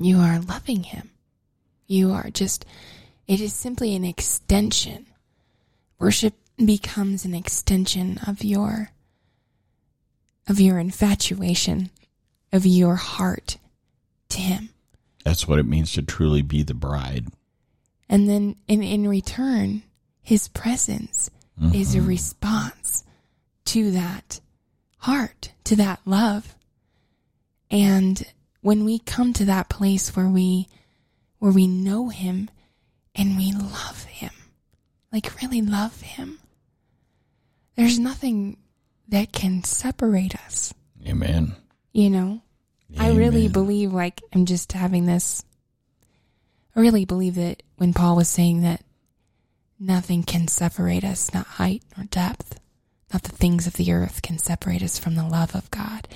you are loving him. You are just it is simply an extension. Worship becomes an extension of your of your infatuation, of your heart to him. That's what it means to truly be the bride. And then in, in return, his presence is a mm-hmm. response to that heart, to that love. And when we come to that place where we where we know him and we love him, like really love him, there's nothing that can separate us. Amen. You know? I really believe, like, I'm just having this. I really believe that when Paul was saying that nothing can separate us, not height nor depth, not the things of the earth can separate us from the love of God.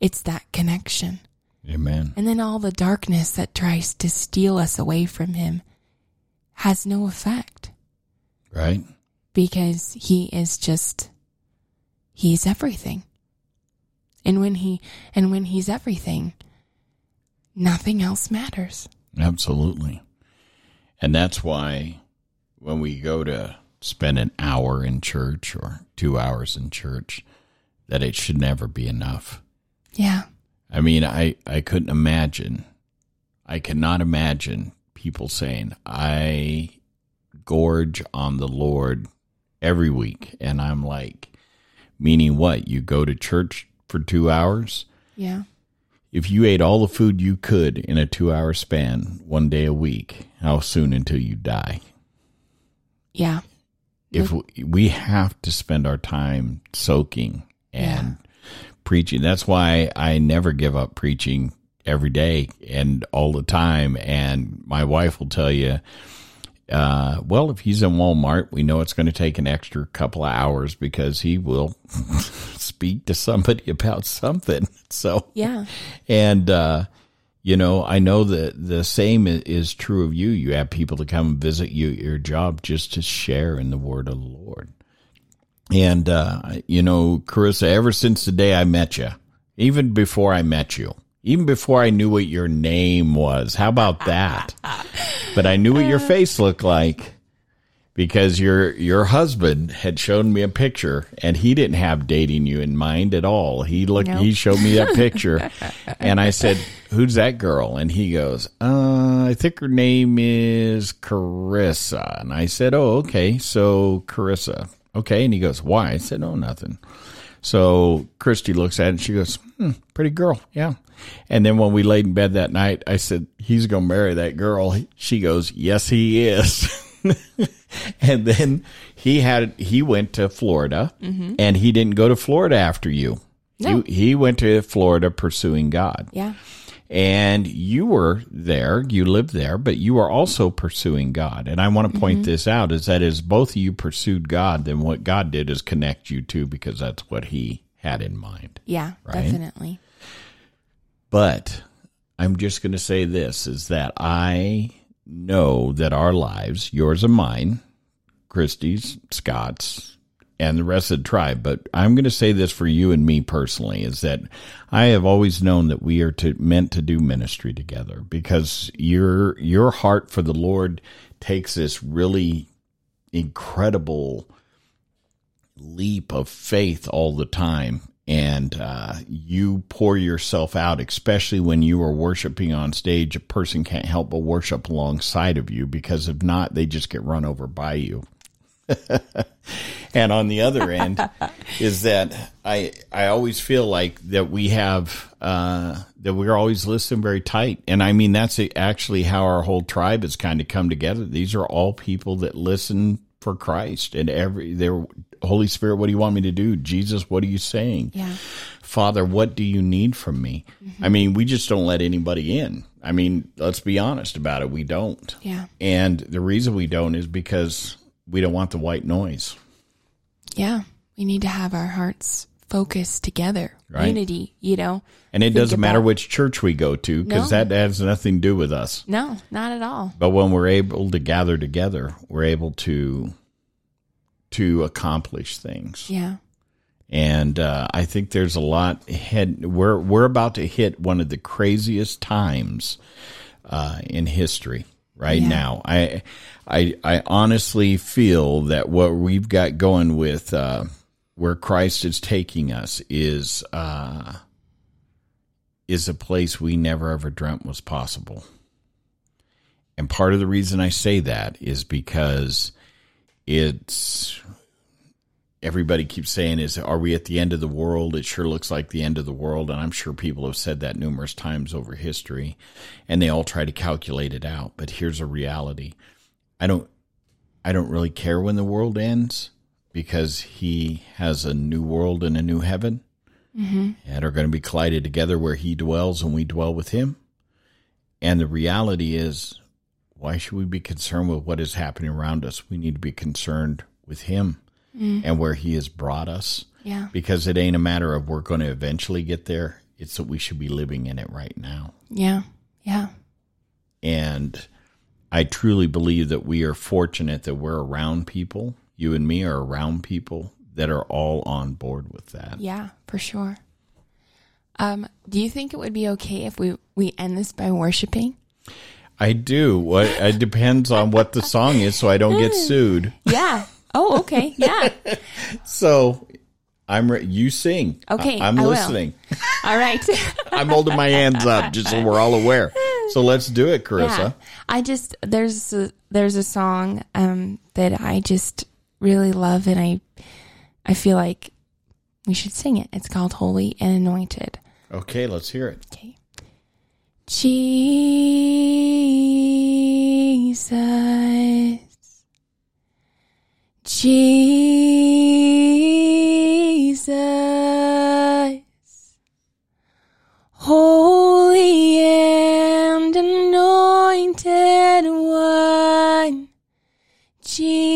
It's that connection. Amen. And then all the darkness that tries to steal us away from Him has no effect Right. because He is just, He's everything. And when He, and when He's everything, nothing else matters. Absolutely. And that's why when we go to spend an hour in church or two hours in church, that it should never be enough. Yeah. I mean, I, I couldn't imagine I cannot imagine people saying, I gorge on the Lord every week. And I'm like, meaning what? You go to church for two hours? Yeah. If you ate all the food you could in a two hour span, one day a week, how soon until you die? Yeah. If we, we have to spend our time soaking and preaching, that's why I never give up preaching every day and all the time. And my wife will tell you, uh, well, if he's in Walmart, we know it's going to take an extra couple of hours because he will speak to somebody about something. So, Yeah. and, uh, you know, I know that the same is true of you. You have people to come and visit you at your job just to share in the word of the Lord. And, uh, you know, Charrisa, ever since the day I met you, even before I met you, even before I knew what your name was, how about that? but I knew what your face looked like because your your husband had shown me a picture and he didn't have dating you in mind at all. He looked Nope. he showed me that picture and I said, "Who's that girl?" And he goes, "Uh, I think her name is Charrisa." And I said, "Oh, okay. So Charrisa. Okay." And he goes, "Why?" I said, "Oh, nothing." So Christy looks at it and she goes, hmm, pretty girl. Yeah. And then when we laid in bed that night, I said, he's going to marry that girl. She goes, yes, he is. and then he had, he went to Florida and he didn't go to Florida after you. No. He, he went to Florida pursuing God. Yeah. And you were there, you lived there, but you were also pursuing God. And I want to point mm-hmm. this out is that as both of you pursued God, then what God did is connect you to because that's what he had in mind. Yeah. Right? Definitely. But I'm just going to say this is that I know that our lives, yours and mine, Christie's, Scott's, and the rest of the tribe, but I'm going to say this for you and me personally is that I have always known that we are to meant to do ministry together because your your heart for the Lord takes this really incredible leap of faith all the time. And uh, you pour yourself out especially when you are worshiping on stage. A person can't help but worship alongside of you because if not they just get run over by you and on the other end is that I I always feel like that we have uh, that we're always listening very tight, and I mean that's actually how our whole tribe has kind of come together. These are all people that listen for Christ, and every their Holy Spirit. What do you want me to do? Jesus, what are you saying? Yeah. Father, what do you need from me? I mean, we just don't let anybody in. I mean, let's be honest about it. We don't. Yeah. And the reason we don't is because we don't want the white noise. Yeah. We need to have our hearts focused together. Right. Unity, you know? And it Think doesn't matter about- which church we go to because No. that has nothing to do with us. No, not at all. But when we're able to gather together, we're able to to accomplish things. Yeah. And uh, I think there's a lot ahead. We're we're about to hit one of the craziest times uh, in history right Yeah. now. I I I honestly feel that what we've got going with uh, where Christ is taking us is uh, is a place we never ever dreamt was possible. And part of the reason I say that is because it's everybody keeps saying is are we at the end of the world? It sure looks like the end of the world and i'm sure people have said that numerous times over history and they all try to calculate it out. But here's a reality. I don't i don't really care when the world ends because he has a new world and a new heaven mm-hmm. and are going to be collided together where he dwells and we dwell with him. And the reality is why should we be concerned with what is happening around us? We need to be concerned with him and where he has brought us Yeah. because it ain't a matter of we're going to eventually get there it's that we should be living in it right now Yeah. Yeah. and i truly believe that we are fortunate that we're around people you and me are around people that are all on board with that Yeah, for sure. Um, do you think it would be okay if we, we end this by worshiping? i do what it depends on what the song is so i don't get sued Yeah. Oh, okay. Yeah. so i'm re- you sing Okay, I- will. listening All right. i'm holding my hands up just so we're all aware So let's do it, Yeah. Charrisa. I just there's a, there's a song um that I just really love and I I feel like we should sing it. It's called Holy and Anointed. Okay, let's hear it. Okay. Jesus. Jesus. Holy and anointed one. Jesus.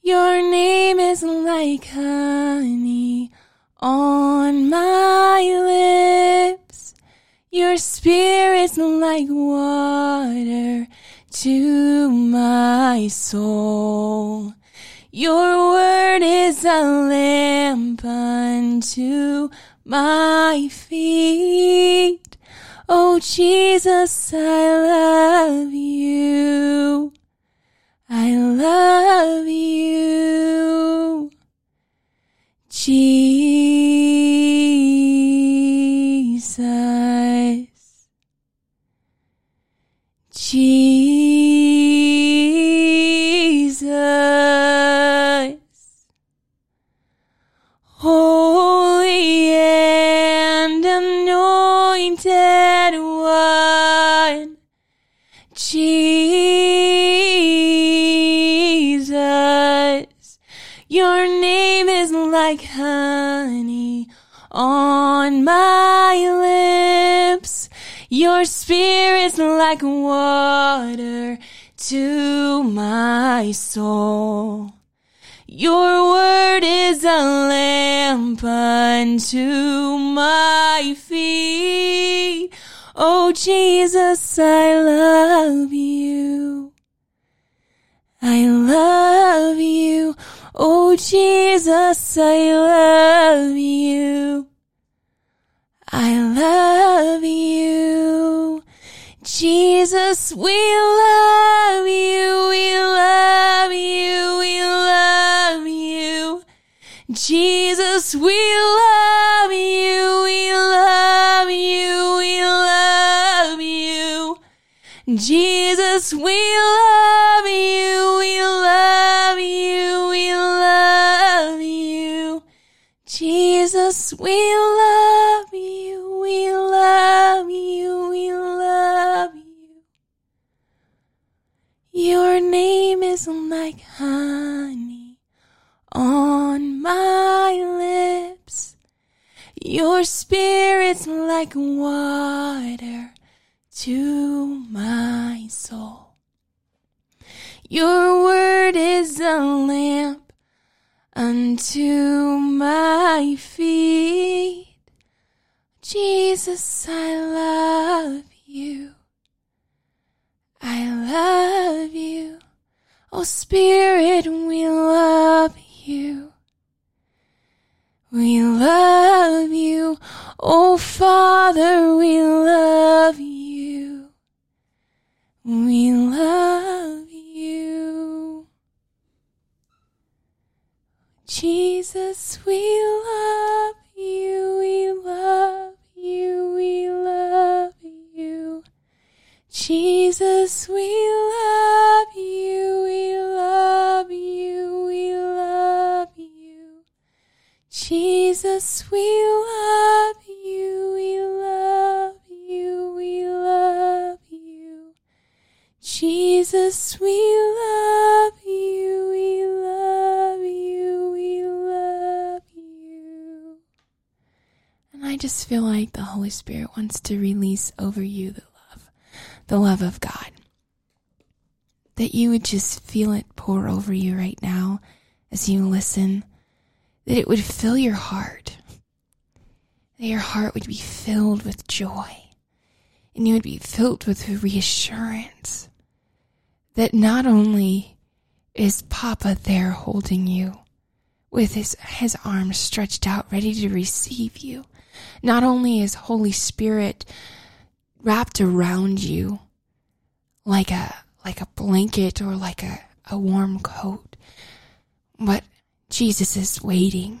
Your name is like honey on my lips. Your spirit's like water to my soul. Your word is a lamp unto my feet. Oh Jesus, I love you. I love you. Jesus. Jesus. Jesus. Your name is like honey on my lips. Your spirit's like water to my soul. Your word is a lamp unto my feet. Oh Jesus, I love you. I love you. Oh Jesus, I love you. I love you. Jesus, we love you. We love you. We love you. Jesus, we love you. We love you. We love you. Jesus, we love you. We love you. We love you. Jesus, we love you. We love you. We love you. Your name is like honey on my lips. Your spirit's like water to my soul. Your word is a lamp unto my feet. Jesus, I love you. I love you. Oh Spirit, we love you. We love you. Oh Father, we love you. We love you. Jesus, we love you. We love you. We love you. Jesus, we love you. We love you. We love you. Jesus, we love you. We love you. We love you. Jesus, we love you. We love you. We love you. And I just feel like the Holy Spirit wants to release over you the the love of God. That you would just feel it pour over you right now as you listen, that it would fill your heart, that your heart would be filled with joy, and you would be filled with reassurance that not only is Papa there holding you with his, his arms stretched out, ready to receive you, not only is Holy Spirit wrapped around you like a like a blanket or like a, a warm coat, but Jesus is waiting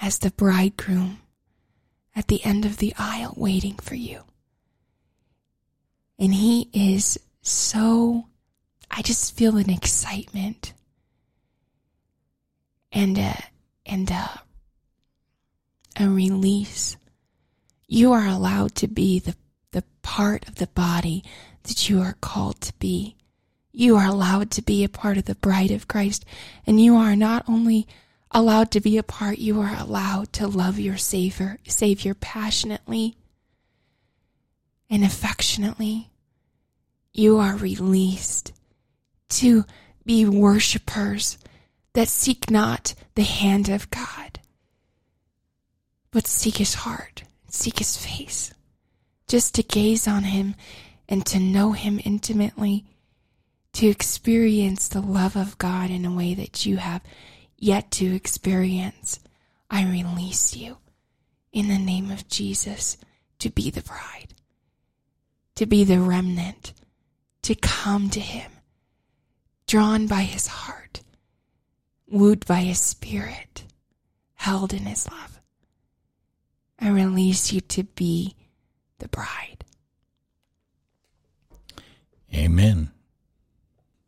as the bridegroom, at the end of the aisle waiting for you. And he is so, I just feel an excitement and a, and a, a release. You are allowed to be the, the part of the body that you are called to be. You are allowed to be a part of the bride of Christ, and you are not only allowed to be a part, you are allowed to love your Savior, Savior passionately and affectionately. You are released to be worshipers that seek not the hand of God, but seek his heart, seek his face, just to gaze on him and to know him intimately, to experience the love of God in a way that you have yet to experience. I release you in the name of Jesus to be the bride, to be the remnant, to come to him, drawn by his heart, wooed by his spirit, held in his love. I release you to be the bride. Amen.